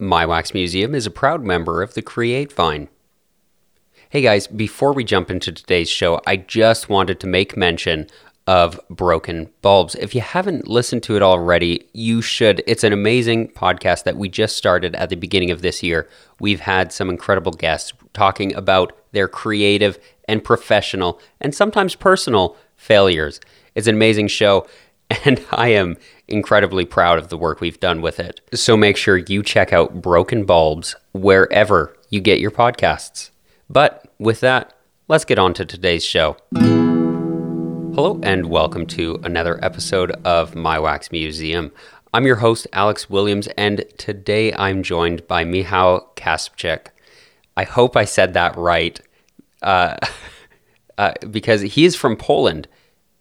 My Wax Museum is a proud member of the Create Vine. Hey guys, before we jump into today's show, I just wanted to make mention of Broken Bulbs. If you haven't listened to it already, you should. It's an amazing podcast that we just started at the beginning of this year. We've had some incredible guests talking about their creative and professional and sometimes personal failures. It's an amazing show, and I am incredibly proud of the work we've done with it. So make sure you check out Broken Bulbs wherever you get your podcasts. But with that, let's get on to today's show. Hello, and welcome to another episode of My Wax Museum. I'm your host, Alex Williams, and today I'm joined by Michał Kaspczyk. I hope I said that right uh, uh, because he is from Poland.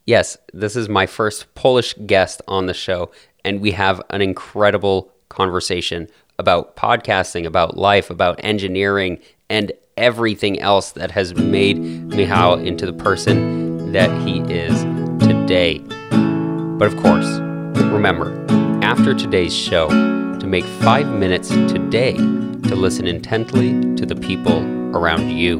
Yes, this is my first Polish guest on the show, and we have an incredible conversation about podcasting, about life, about engineering, and everything else that has made Michał into the person that he is today. But of course, remember, after today's show, to make five minutes today to listen intently to the people around you.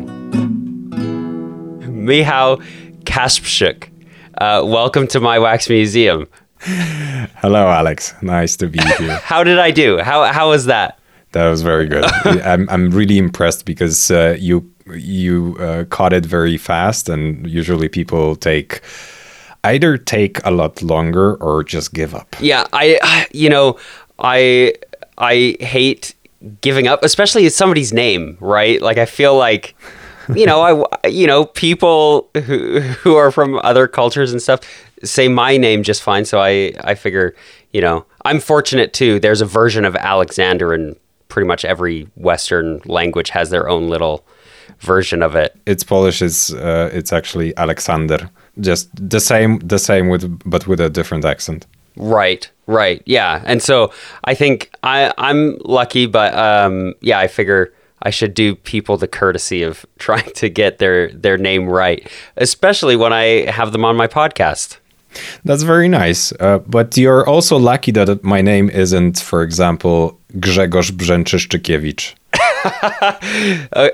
Michał Kaspczyk, uh, welcome to my wax museum. Hello, Alex. Nice to be here. how did I do? How how was that? That was very good. I'm I'm really impressed because uh, you you uh, caught it very fast, and usually people take either take a lot longer or just give up. Yeah, I you know I I hate giving up, especially it's somebody's name, right? Like I feel like you know I you know people who who are from other cultures and stuff say my name just fine. So I I figure you know I'm fortunate too. There's a version of Alexander in pretty much every Western language has their own little version of it. It's Polish. It's uh, it's actually Alexander. Just the same, the same with but with a different accent. Right, right, yeah. And so I think I I'm lucky, but um, yeah, I figure I should do people the courtesy of trying to get their their name right, especially when I have them on my podcast. That's very nice. Uh, but you're also lucky that my name isn't, for example, Grzegorz Brzęczyszczykiewicz. uh,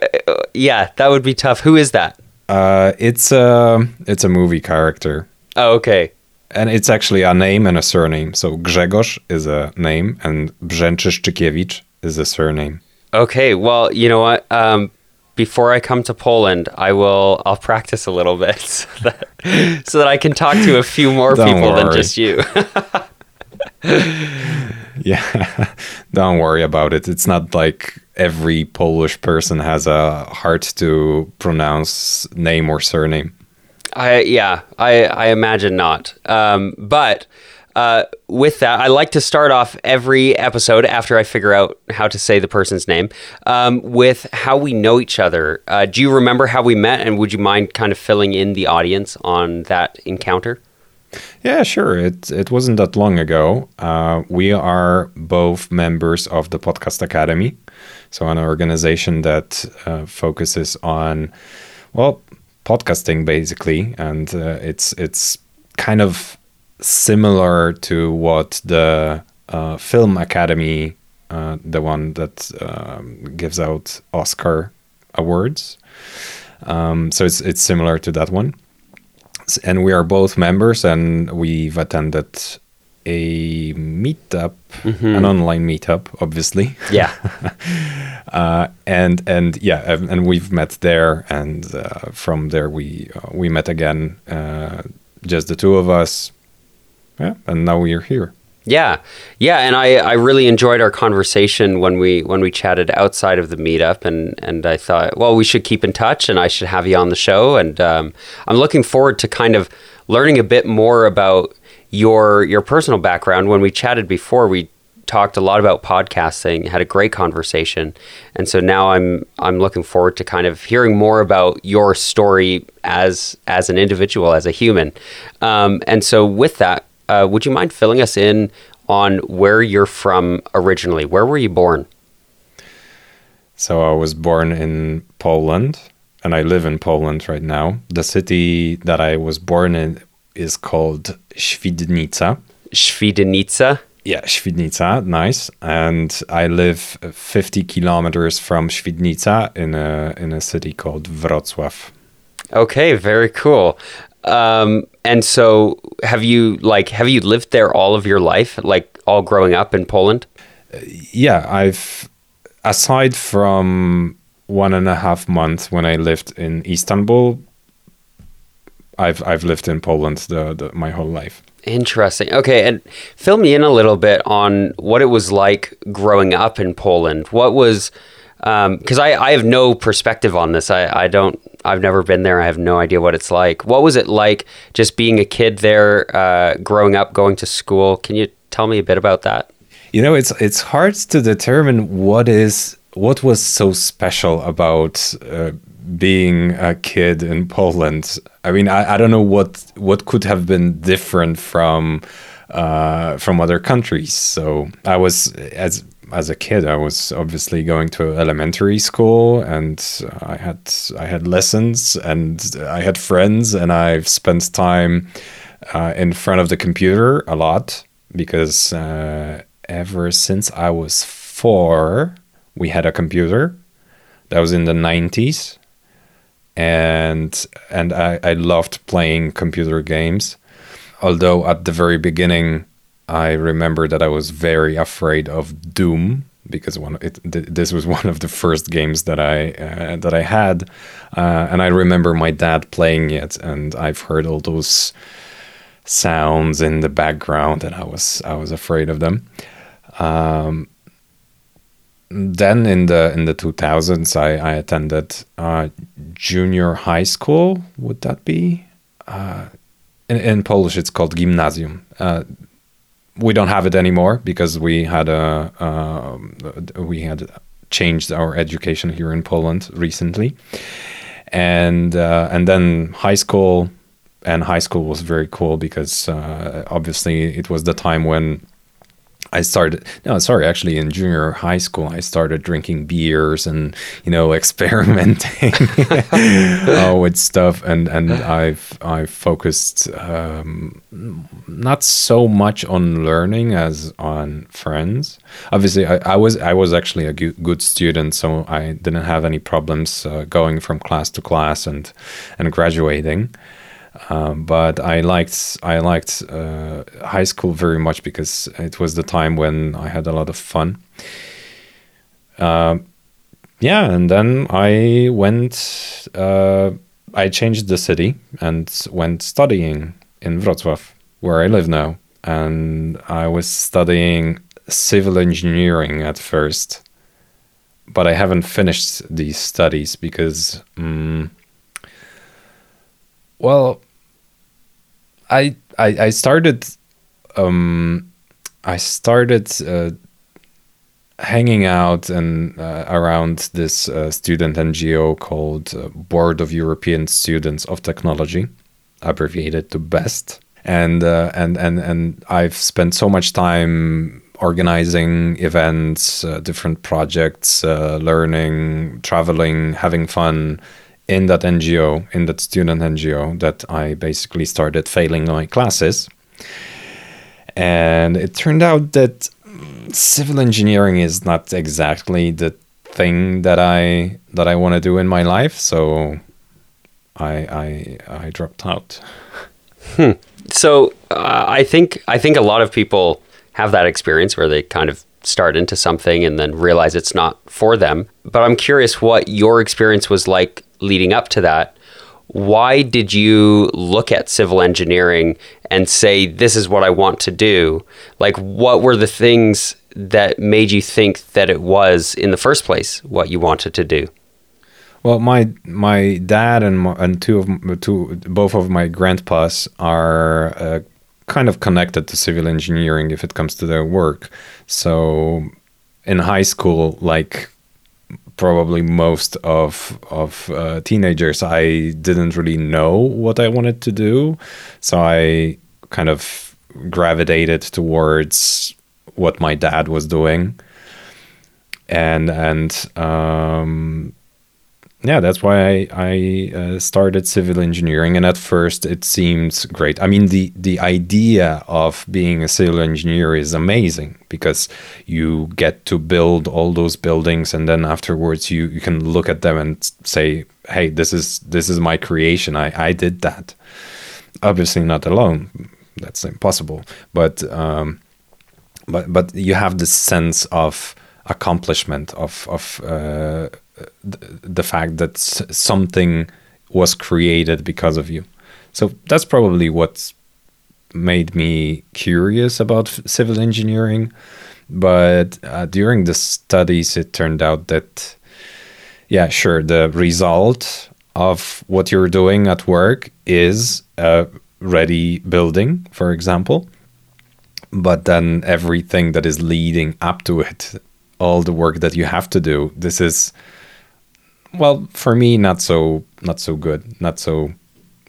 yeah, that would be tough. Who is that? Uh, it's a it's a movie character. Oh, okay. And it's actually a name and a surname. So Grzegorz is a name, and Brzęczyszczykiewicz is a surname. Okay. Well, you know what? Um, before I come to Poland, I will I'll practice a little bit so that, so that I can talk to a few more Don't people worry. than just you. yeah, don't worry about it. It's not like every Polish person has a hard to pronounce name or surname. I yeah, I I imagine not. Um, but uh, with that, I like to start off every episode after I figure out how to say the person's name um, with how we know each other. Uh, do you remember how we met, and would you mind kind of filling in the audience on that encounter? Yeah, sure. It it wasn't that long ago. Uh, we are both members of the Podcast Academy, so an organization that uh, focuses on well podcasting basically, and uh, it's it's kind of similar to what the uh, Film Academy, uh, the one that um, gives out Oscar awards. Um, so it's it's similar to that one and we are both members and we've attended a meetup mm-hmm. an online meetup obviously yeah uh, and and yeah and we've met there and uh, from there we uh, we met again uh, just the two of us yeah and now we are here yeah, yeah, and I, I really enjoyed our conversation when we when we chatted outside of the meetup, and and I thought, well, we should keep in touch, and I should have you on the show, and um, I'm looking forward to kind of learning a bit more about your your personal background. When we chatted before, we talked a lot about podcasting, had a great conversation, and so now I'm I'm looking forward to kind of hearing more about your story as as an individual, as a human, um, and so with that uh, would you mind filling us in on where you're from originally? Where were you born? So I was born in Poland, and I live in Poland right now. The city that I was born in is called Świdnica. Świdnica. Yeah, Świdnica, nice. And I live 50 kilometers from Świdnica in a in a city called Wrocław. Okay, very cool. Um, and so, have you like have you lived there all of your life, like all growing up in Poland? Yeah, I've aside from one and a half months when I lived in Istanbul, I've I've lived in Poland the, the, my whole life. Interesting. Okay, and fill me in a little bit on what it was like growing up in Poland. What was because um, I, I have no perspective on this. I, I don't. I've never been there. I have no idea what it's like. What was it like just being a kid there, uh, growing up, going to school? Can you tell me a bit about that? You know, it's it's hard to determine what is what was so special about uh, being a kid in Poland. I mean, I, I don't know what what could have been different from uh, from other countries. So I was as as a kid, I was obviously going to elementary school, and I had I had lessons, and I had friends, and I've spent time uh, in front of the computer a lot because uh, ever since I was four, we had a computer. That was in the nineties, and and I, I loved playing computer games. Although at the very beginning, I remember that I was very afraid of Doom because one it, th- this was one of the first games that I uh, that I had, uh, and I remember my dad playing it, and I've heard all those sounds in the background, and I was I was afraid of them. Um, then in the in the 2000s, I, I attended uh, junior high school. Would that be? Uh, in, in, Polish, it's called gimnazjum. We don't have it anymore because we had a uh, we had changed our education here in Poland recently, and uh, and then high school and high school was very cool because uh, obviously it was the time when I started no sorry actually in junior high school I started drinking beers and you know experimenting uh, with stuff. And and I've I've focused um, not so much on learning as on friends. Obviously I, I was I was actually a good student so I didn't have any problems uh, going from class to class and and graduating um, but I liked I liked uh, high school very much because it was the time when I had a lot of fun. Uh, yeah, and then I went. Uh, I changed the city and went studying in Wrocław, where I live now, and I was studying civil engineering at first, but I haven't finished these studies because. Um, well, I I, I started um, I started uh, hanging out and uh, around this uh, student NGO called uh, Board of European Students of Technology, abbreviated to BEST, and uh, and and and I've spent so much time organizing events, uh, different projects, learning, traveling, having fun in that NGO, in that student NGO, that I basically started failing my classes. And it turned out that civil engineering is not exactly the thing that I that I want to do in my life, so I I I dropped out. Hmm. So uh, I think I think a lot of people have that experience where they kind of start into something and then realize it's not for them. But I'm curious what your experience was like leading up to that, why did you look at civil engineering and say, this is what I want to do? Like, what were the things that made you think that it was in the first place what you wanted to do? Well, my my dad and my, and two of two both of my grandpas are uh, kind of connected to civil engineering if it comes to their work. So in high school, like probably most of of uh, teenagers, I didn't really know what I wanted to do, so I kind of gravitated towards what my dad was doing, and and um, yeah, that's why I, I uh, started civil engineering, and at first it seemed great. I mean, the the idea of being a civil engineer is amazing because you get to build all those buildings, and then afterwards you you can look at them and say, "Hey, this is this is my creation. I I did that." Obviously, not alone. That's impossible. But um, but but you have this sense of accomplishment of of uh, the fact that something was created because of you. So that's probably what made me curious about civil engineering. But uh, during the studies, it turned out that, yeah, sure, the result of what you're doing at work is a ready building, for example. But then everything that is leading up to it, all the work that you have to do, this is well, for me, not so not so good, not so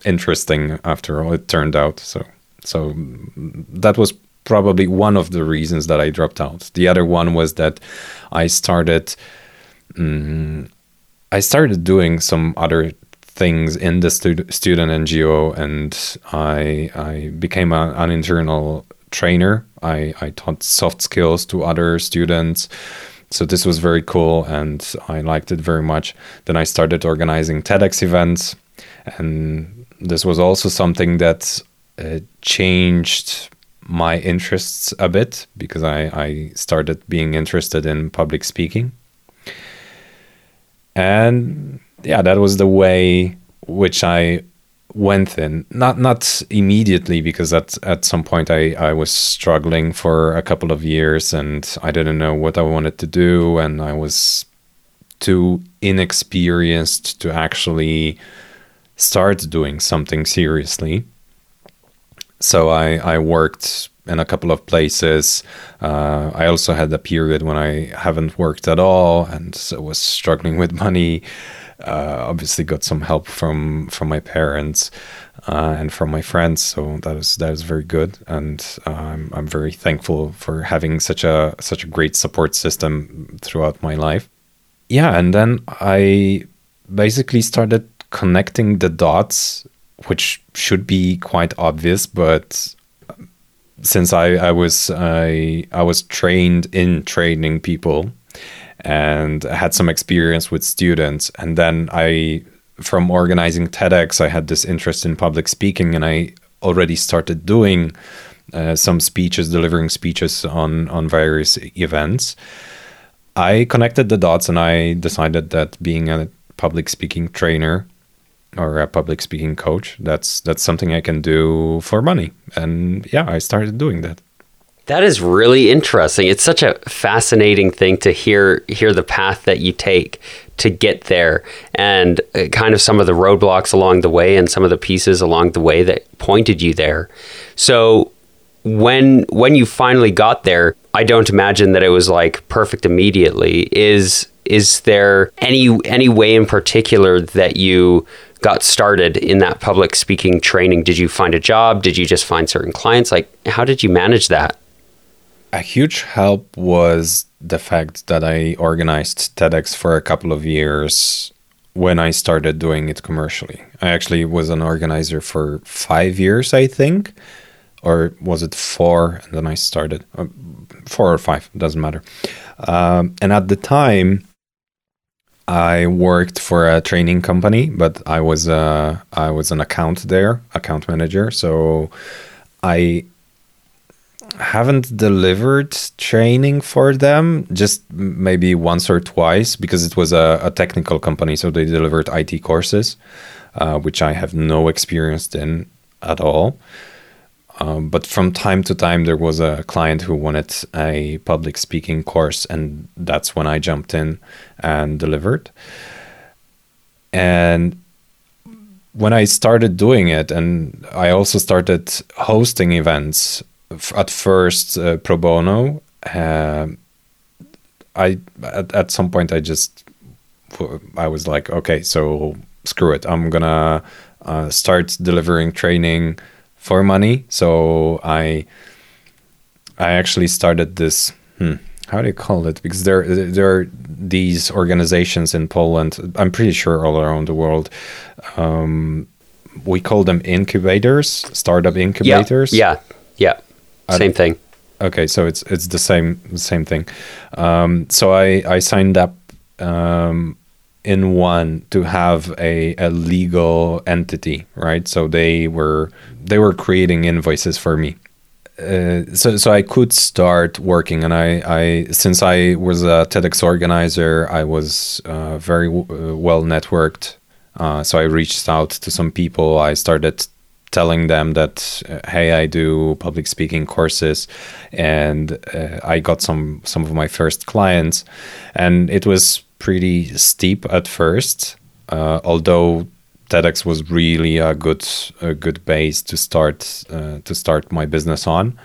interesting. After all, it turned out so. So that was probably one of the reasons that I dropped out. The other one was that I started. Um, I started doing some other things in the stu- student NGO, and I I became a, an internal trainer. I I taught soft skills to other students so this was very cool and I liked it very much. Then I started organizing TEDx events, and this was also something that uh, changed my interests a bit because I, I started being interested in public speaking. And yeah, that was the way which I went in. Not not immediately because at at some point I I was struggling for a couple of years and I didn't know what I wanted to do. And I was too inexperienced to actually start doing something seriously. So I I worked in a couple of places. Uh, I also had a period when I haven't worked at all and so was struggling with money uh, obviously got some help from from my parents uh, and from my friends, so that was that was very good, and uh, I'm I'm very thankful for having such a such a great support system throughout my life. Yeah, and then I basically started connecting the dots, which should be quite obvious, but since I, I was I I was trained in training people and I had some experience with students. And then I, from organizing TEDx, I had this interest in public speaking, and I already started doing uh, some speeches, delivering speeches on on various events. I connected the dots, and I decided that being a public speaking trainer or a public speaking coach that's that's something i can do for money and yeah i started doing that that is really interesting. It's such a fascinating thing to hear hear the path that you take to get there and uh, kind of some of the roadblocks along the way and some of the pieces along the way that pointed you there. So when when you finally got there, I don't imagine that it was like perfect immediately. Is is there any any way in particular that you got started in that public speaking training? Did you find a job? Did you just find certain clients? Like how did you manage that? A huge help was the fact that I organized TEDx for a couple of years when I started doing it commercially. I actually was an organizer for five years, I think, or was it four? And then I started uh, four or five, doesn't matter. Um, and at the time, I worked for a training company, but I was uh, I was an account there, account manager. So I haven't delivered training for them just maybe once or twice because it was a, a technical company so they delivered it courses uh, which i have no experience in at all. Um, but from time to time there was a client who wanted a public speaking course and that's when i jumped in and delivered. And when i started doing it and i also started hosting events at first uh, pro bono. Uh, I at, at some point I just I was like, okay, so screw it. I'm gonna uh, start delivering training for money. So I I actually started this. Hmm, how do you call it? Because there there are these organizations in Poland, I'm pretty sure all around the world, um, we call them incubators, startup incubators. Yeah, yeah, yeah. Same thing. Okay, so it's it's the same same thing. Um, so I I signed up um, in one to have a, a legal entity, right? So they were they were creating invoices for me. Uh, so so I could start working, and I, I since I was a TEDx organizer, I was uh, very w- uh, well networked. Uh, so I reached out to some people. I started telling them that uh, hey, I do public speaking courses, and uh, I got some some of my first clients, and it was pretty steep at first, uh, although TEDx was really a good a good base to start uh, to start my business on.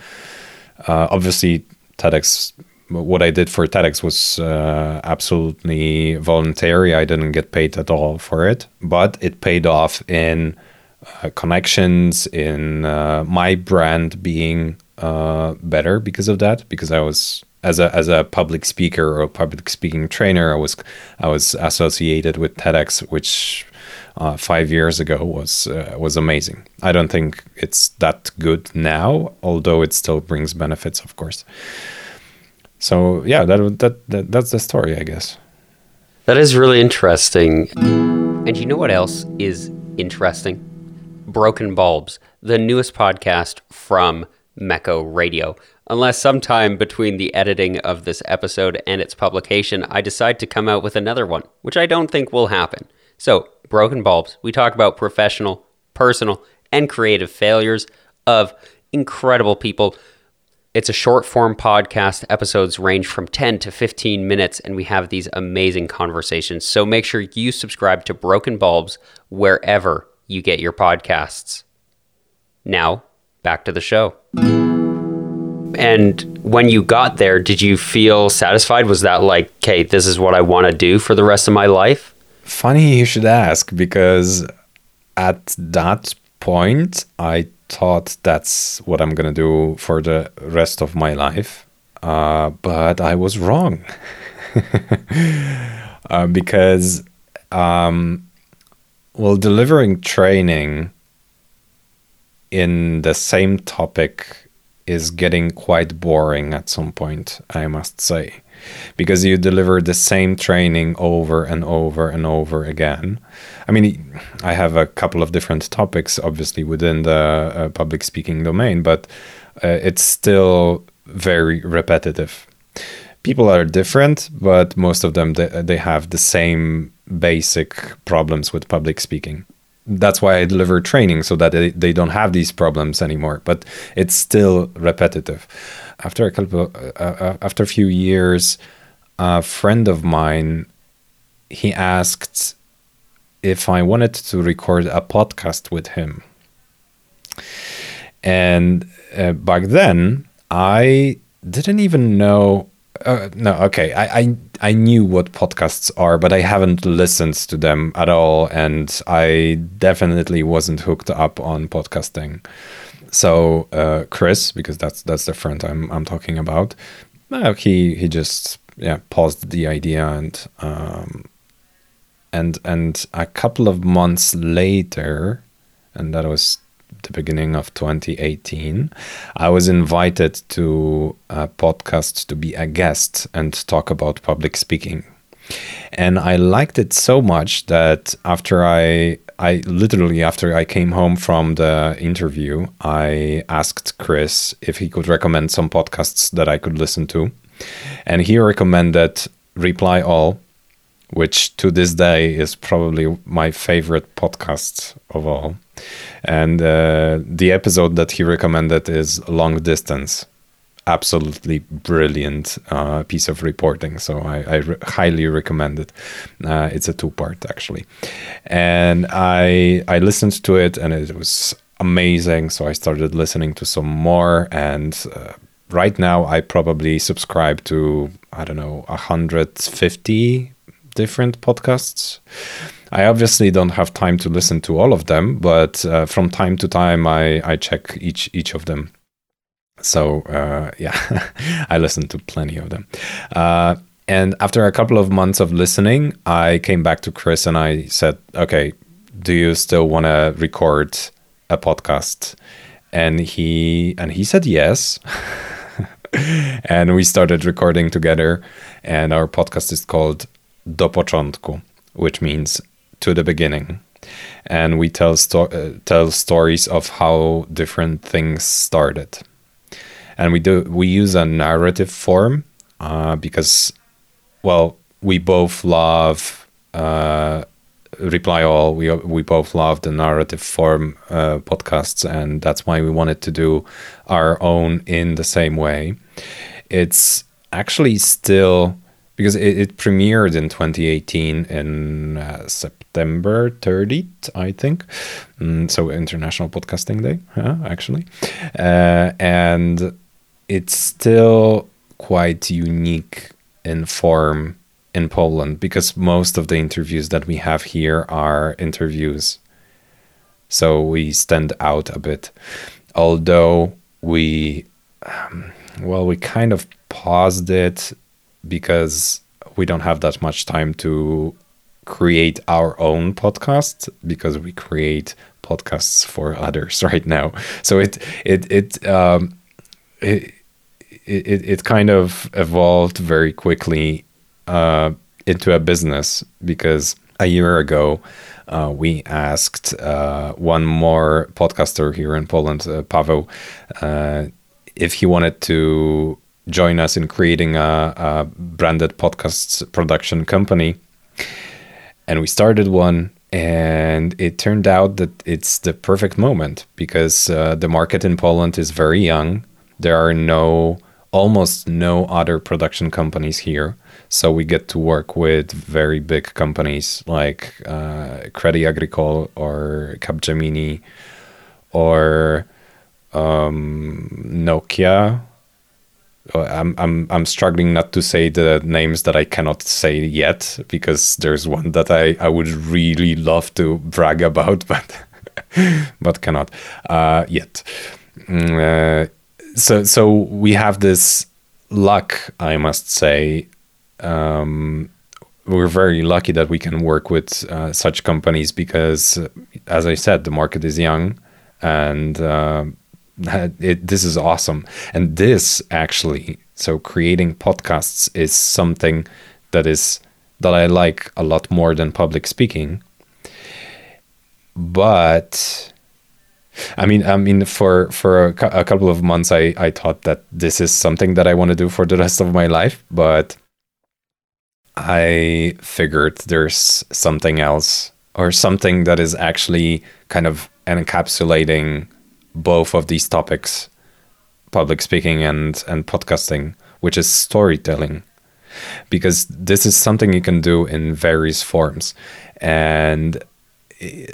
Uh, obviously, TEDx. What I did for TEDx was uh, absolutely voluntary. I didn't get paid at all for it, but it paid off in connections, in uh, my brand being better because of that. Because I was as a as a public speaker or a public speaking trainer, I was I was associated with TEDx, which uh, five years ago was uh, was amazing. I don't think it's that good now, although it still brings benefits, of course. So yeah, that, that that that's the story, I guess. That is really interesting. And you know what else is interesting? Broken Bulbs, the newest podcast from Mecco Radio unless sometime between the editing of this episode and its publication, I decide to come out with another one, which I don't think will happen. So, Broken Bulbs, we talk about professional, personal, and creative failures of incredible people. It's a short form podcast. Episodes range from 10 to 15 minutes, and we have these amazing conversations. So make sure you subscribe to Broken Bulbs wherever you get your podcasts. Now, back to the show. And when you got there, did you feel satisfied? Was that like, okay, this is what I want to do for the rest of my life? Funny you should ask because at that point, I thought that's what I'm going to do for the rest of my life. Uh, but I was wrong. uh, because, um, well, delivering training in the same topic is getting quite boring at some point, I must say, because you deliver the same training over and over and over again. I mean, I have a couple of different topics, obviously, within the uh, public speaking domain, but uh, it's still very repetitive. People are different, but most of them they, they have the same basic problems with public speaking that's why I deliver training so that they, they don't have these problems anymore. But it's still repetitive. After a couple, uh, uh, after a few years, a friend of mine, he asked if I wanted to record a podcast with him. And uh, back then, I didn't even know uh, no, okay. I, I I knew what podcasts are, but I haven't listened to them at all, and I definitely wasn't hooked up on podcasting. So uh, Chris, because that's that's the friend I'm I'm talking about, uh, he he just yeah paused the idea and um, and and a couple of months later, and that was the beginning of 2018, I was invited to a podcast to be a guest and talk about public speaking. And I liked it so much that after I I literally after I came home from the interview, I asked Chris if he could recommend some podcasts that I could listen to. And he recommended Reply All, which to this day is probably my favorite podcast of all. And uh, the episode that he recommended is Long Distance. Absolutely brilliant uh, piece of reporting. So I, I re- highly recommend it. Uh, it's a two part actually, and I I listened to it and it was amazing. So I started listening to some more, and uh, right now I probably subscribe to I don't know 150 different podcasts. I obviously don't have time to listen to all of them, but uh, from time to time I, I check each each of them. So uh, yeah, I listen to plenty of them. Uh, And after a couple of months of listening, I came back to Chris and I said, okay, do you still want to record a podcast? And he and he said yes. and we started recording together and our podcast is called Do Początku, which means to the beginning. And we tell sto- uh, tell stories of how different things started. And we do we use a narrative form uh, because well, we both love uh, Reply All. We we both love the narrative form uh, podcasts, and that's why we wanted to do our own in the same way. It's actually still because it, it premiered in 2018 in uh, September 30th, I think. Mm, so International Podcasting Day, yeah, actually, uh, and it's still quite unique in form in Poland because most of the interviews that we have here are interviews. So we stand out a bit. Although we, um, well, we kind of paused it because we don't have that much time to create our own podcast because we create podcasts for others right now. So it, it, it, um, it, it, it kind of evolved very quickly uh, into a business because a year ago uh, we asked uh, one more podcaster here in Poland, uh, Pavel, uh, if he wanted to join us in creating a, a branded podcast production company. And we started one and it turned out that it's the perfect moment because uh, the market in Poland is very young. There are no almost no other production companies here. So we get to work with very big companies like uh, Crédit Agricole or Capgemini or um, Nokia. Uh, I'm, I'm I'm struggling not to say the names that I cannot say yet because there's one that I, I would really love to brag about but but cannot uh, yet. Mm, uh, so so we have this luck, I must say. Um, we're very lucky that we can work with uh, such companies because, uh, as I said, the market is young, and it, this is awesome. And this actually, so creating podcasts is something that is that I like a lot more than public speaking. But I mean, I mean, for for a, a, couple of months, I I thought that this is something that I want to do for the rest of my life, but I figured there's something else or something that is actually kind of encapsulating both of these topics, public speaking and and podcasting, which is storytelling, because this is something you can do in various forms, and eh,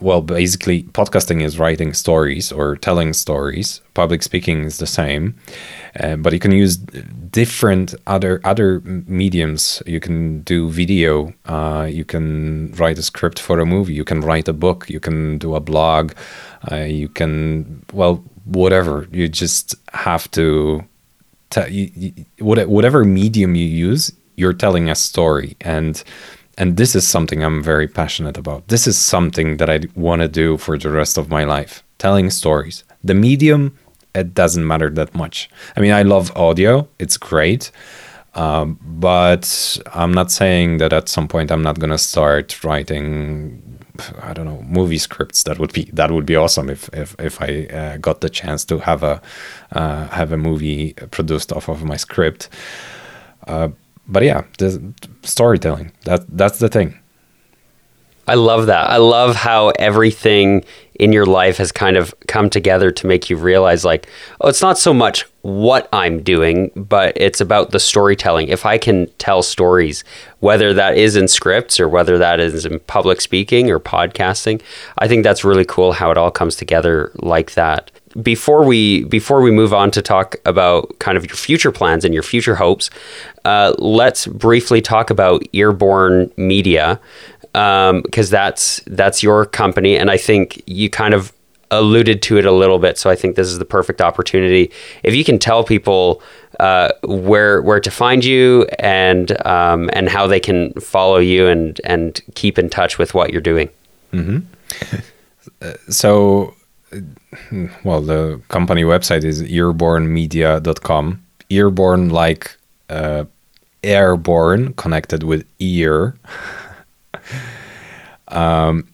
well, basically, podcasting is writing stories or telling stories. Public speaking is the same, uh, but you can use different other other mediums. You can do video. Uh, you can write a script for a movie. You can write a book. You can do a blog. Uh, you can well, whatever. You just have to. T- you, you, whatever medium you use, you're telling a story and and this is something I'm very passionate about. This is something that I want to do for the rest of my life telling stories. The medium, it doesn't matter that much. I mean, I love audio, it's great. Um, but I'm not saying that at some point I'm not gonna start writing. I don't know movie scripts. That would be that would be awesome if if if I uh, got the chance to have a uh, have a movie produced off of my script. Uh, but yeah, the storytelling. That that's the thing. I love that. I love how everything in your life has kind of come together to make you realize like, oh, it's not so much what I'm doing, but it's about the storytelling. If I can tell stories, whether that is in scripts or whether that is in public speaking or podcasting, I think that's really cool how it all comes together like that before we before we move on to talk about kind of your future plans and your future hopes, uh, let's briefly talk about Earborn Media because um, that's that's your company, and I think you kind of alluded to it a little bit, so I think this is the perfect opportunity. If you can tell people uh, where where to find you and um, and how they can follow you and and keep in touch with what you're doing. Mm-hmm. Uh, so, well, the company website is earbornmedia.com. Earborn like uh, airborne, connected with ear. um,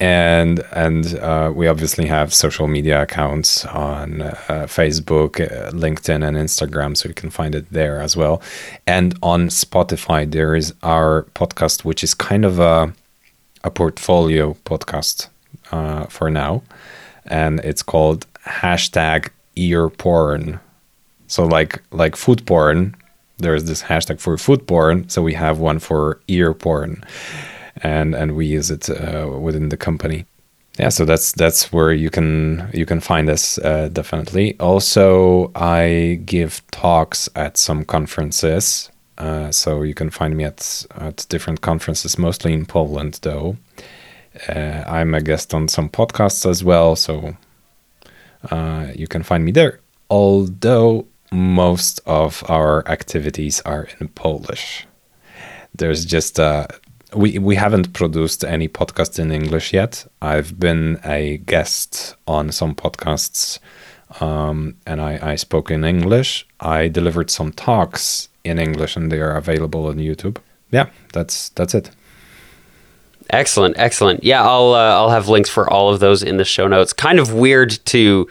and and uh, we obviously have social media accounts on uh, Facebook, uh, LinkedIn, and Instagram, so you can find it there as well. And on Spotify, there is our podcast, which is kind of a a portfolio podcast uh, for now, and it's called hashtag ear porn. So like like food porn, there's this hashtag for food porn, so we have one for ear porn and and we use it uh, within the company. Yeah, so that's that's where you can you can find us uh, definitely. Also, I give talks at some conferences, uh, so you can find me at at different conferences, mostly in Poland though. Uh, I'm a guest on some podcasts as well, so uh, you can find me there. Although most of our activities are in Polish, there's just a we we haven't produced any podcast in English yet. I've been a guest on some podcasts, um, and I, I spoke in English. I delivered some talks in English, and they are available on YouTube. Yeah, that's that's it. Excellent, excellent. Yeah, I'll uh, I'll have links for all of those in the show notes. Kind of weird to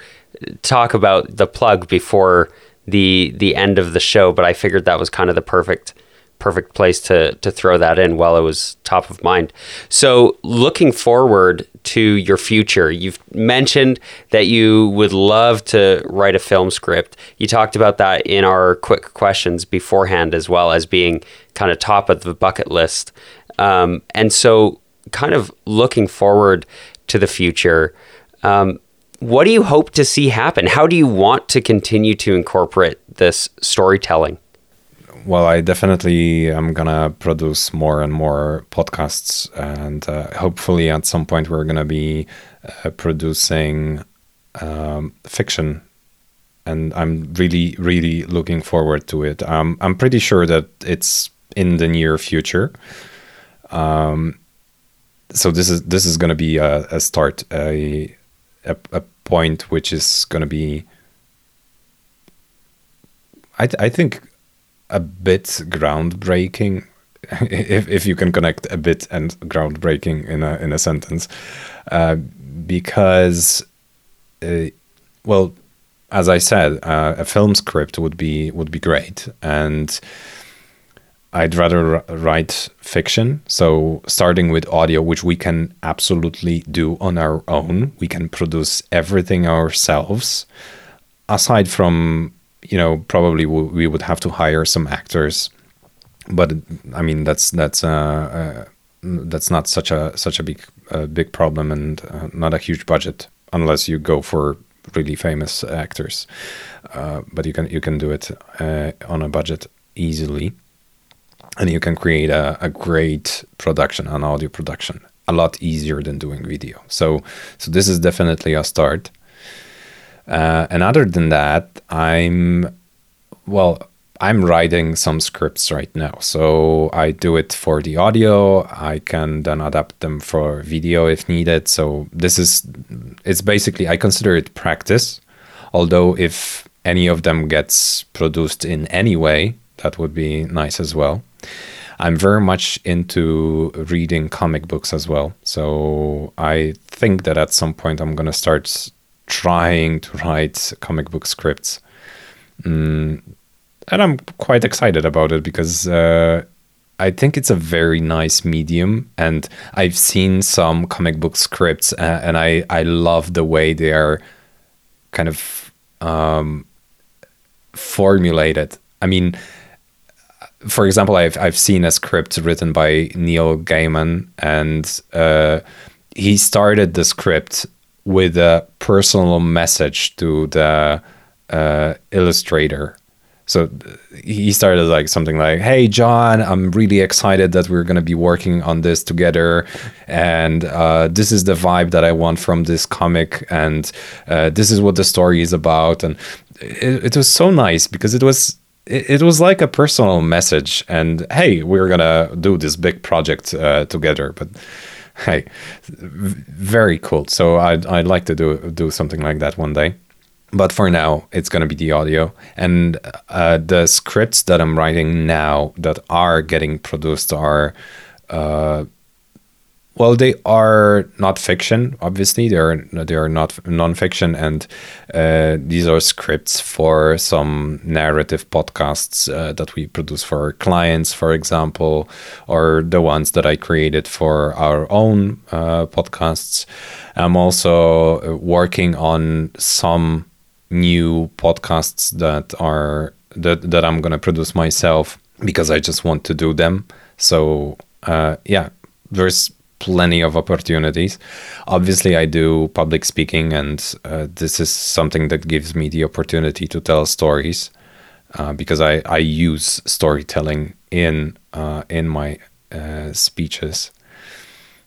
talk about the plug before the the end of the show, but I figured that was kind of the perfect perfect place to to throw that in while it was top of mind. So, looking forward to your future, you've mentioned that you would love to write a film script. You talked about that in our quick questions beforehand, as well as being kind of top of the bucket list. Um, and so, kind of looking forward to the future. Um, what do you hope to see happen? How do you want to continue to incorporate this storytelling? well, I definitely am gonna produce more and more podcasts, and uh, hopefully at some point we're gonna be uh, producing um, fiction, and I'm really, really looking forward to it. Um, I'm pretty sure that it's in the near future. Um, so this is this is gonna be a, a start, a, a a point which is gonna be. I, I think a bit groundbreaking if, if you can connect a bit and groundbreaking in a in a sentence uh, because uh, well as I said uh, a film script would be would be great and I'd rather write fiction. So starting with audio which we can absolutely do on our own. We can produce everything ourselves. Aside from you know, probably we would have to hire some actors, but I mean that's that's uh, uh, that's not such a such a big uh, big problem and uh, not a huge budget unless you go for really famous actors. Uh, but you can you can do it uh, on a budget easily, and you can create a, a great production, an audio production, a lot easier than doing video. So so this is definitely a start. Uh, and other than that, I'm, well, I'm writing some scripts right now. So I do it for the audio. I can then adapt them for video if needed. So this is, it's basically, I consider it practice. Although if any of them gets produced in any way, that would be nice as well. I'm very much into reading comic books as well. So I think that at some point I'm going to start trying to write comic book scripts. Mm, and I'm quite excited about it because uh, I think it's a very nice medium. And I've seen some comic book scripts uh, and I, I love the way they are kind of um, formulated. I mean, for example, I've, I've seen a script written by Neil Gaiman and uh, he started the script with a personal message to the uh, illustrator So he started like something like, "Hey John, I'm really excited that we're going to be working on this together, and uh, this is the vibe that I want from this comic, and uh, this is what the story is about." And it, it was so nice because it was it, was like a personal message and hey we're gonna do this big project uh, together but hey very cool. So I'd, I'd like to do do something like that one day. But for now it's going to be the audio and uh, the scripts that i'm writing now that are getting produced are uh, well, they are not fiction. Obviously, they are they are not nonfiction, and uh, these are scripts for some narrative podcasts uh, that we produce for our clients, for example, or the ones that I created for our own uh, podcasts. I'm also uh, working on some new podcasts that are that that I'm gonna produce myself because I just want to do them. So uh, yeah, there's plenty of opportunities. Obviously, I do public speaking, and uh, this is something that gives me the opportunity to tell stories uh, because I, I use storytelling in uh, in my uh, speeches.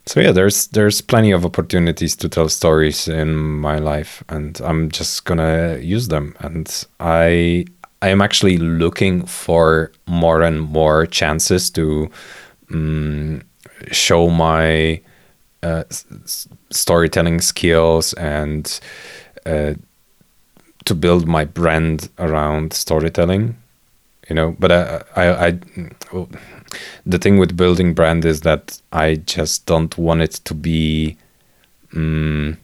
So yeah, there's there's plenty of opportunities to tell stories in my life, and I'm just gonna use them. And I I am actually looking for more and more chances to. Um, show my uh, s- storytelling skills and uh, to build my brand around storytelling you know but I, I, I the thing with building brand is that i just don't want it to be um,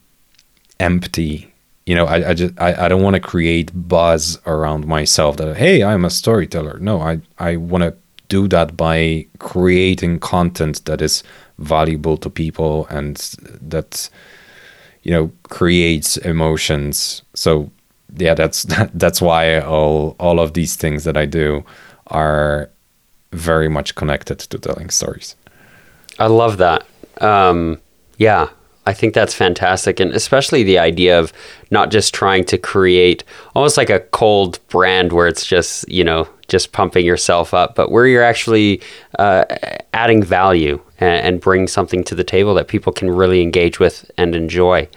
empty you know i, I just I, I don't want to create buzz around myself that hey i'm a storyteller. No i i want to do that by creating content that is valuable to people and that you know creates emotions. So yeah that's that's why all all of these things that i do are very much connected to telling stories. I love that. Um, yeah I think that's fantastic. And especially the idea of not just trying to create almost like a cold brand where it's just, you know, just pumping yourself up, but where you're actually uh, adding value and, and bring something to the table that people can really engage with and enjoy.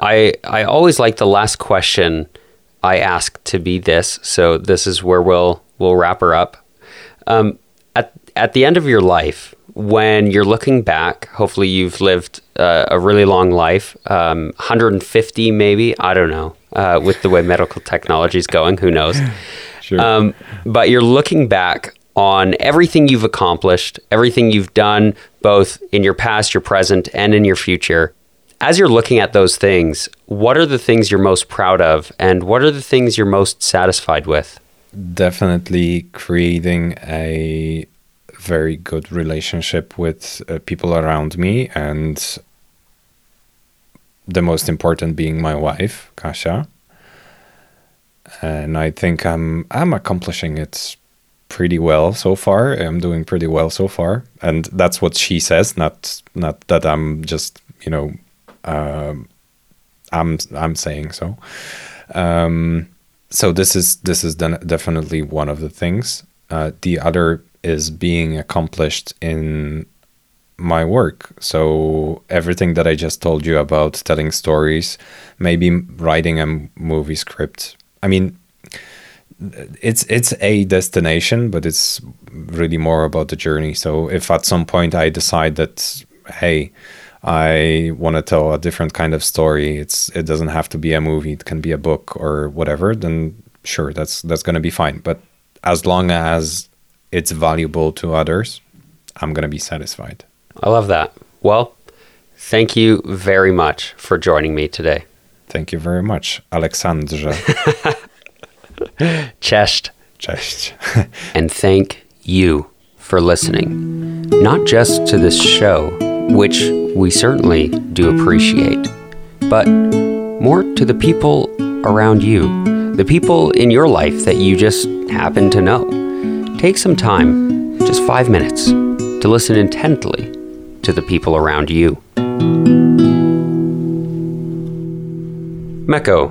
I, I always like the last question I ask to be this. So this is where we'll, we'll wrap her up. Um, at, at the end of your life, when you're looking back, hopefully you've lived uh, a really long life, um, 150 maybe, I don't know, uh, with the way medical technology is going, who knows. Sure. Um, but you're looking back on everything you've accomplished, everything you've done, both in your past, your present, and in your future. As you're looking at those things, what are the things you're most proud of, and what are the things you're most satisfied with? Definitely creating a very good relationship with uh, people around me and the most important being my wife Kasia and I think I'm I'm accomplishing it pretty well so far I'm doing pretty well so far and that's what she says not not that I'm just you know um, I'm I'm saying so um, so this is this is definitely one of the things uh, the other is being accomplished in my work. So everything that I just told you about telling stories, maybe writing a movie script. I mean, it's it's a destination, but it's really more about the journey. So if at some point I decide that hey, I want to tell a different kind of story, it's it doesn't have to be a movie. It can be a book or whatever. Then sure, that's that's to be fine. But as long as it's valuable to others, I'm to be satisfied. I love that. Well, thank you very much for joining me today. Thank you very much, Aleksandrze. Cześć. Cześć. and thank you for listening, not just to this show, which we certainly do appreciate, but more to the people around you, the people in your life that you just happen to know. Take some time, just five minutes, to listen intently to the people around you. Meko,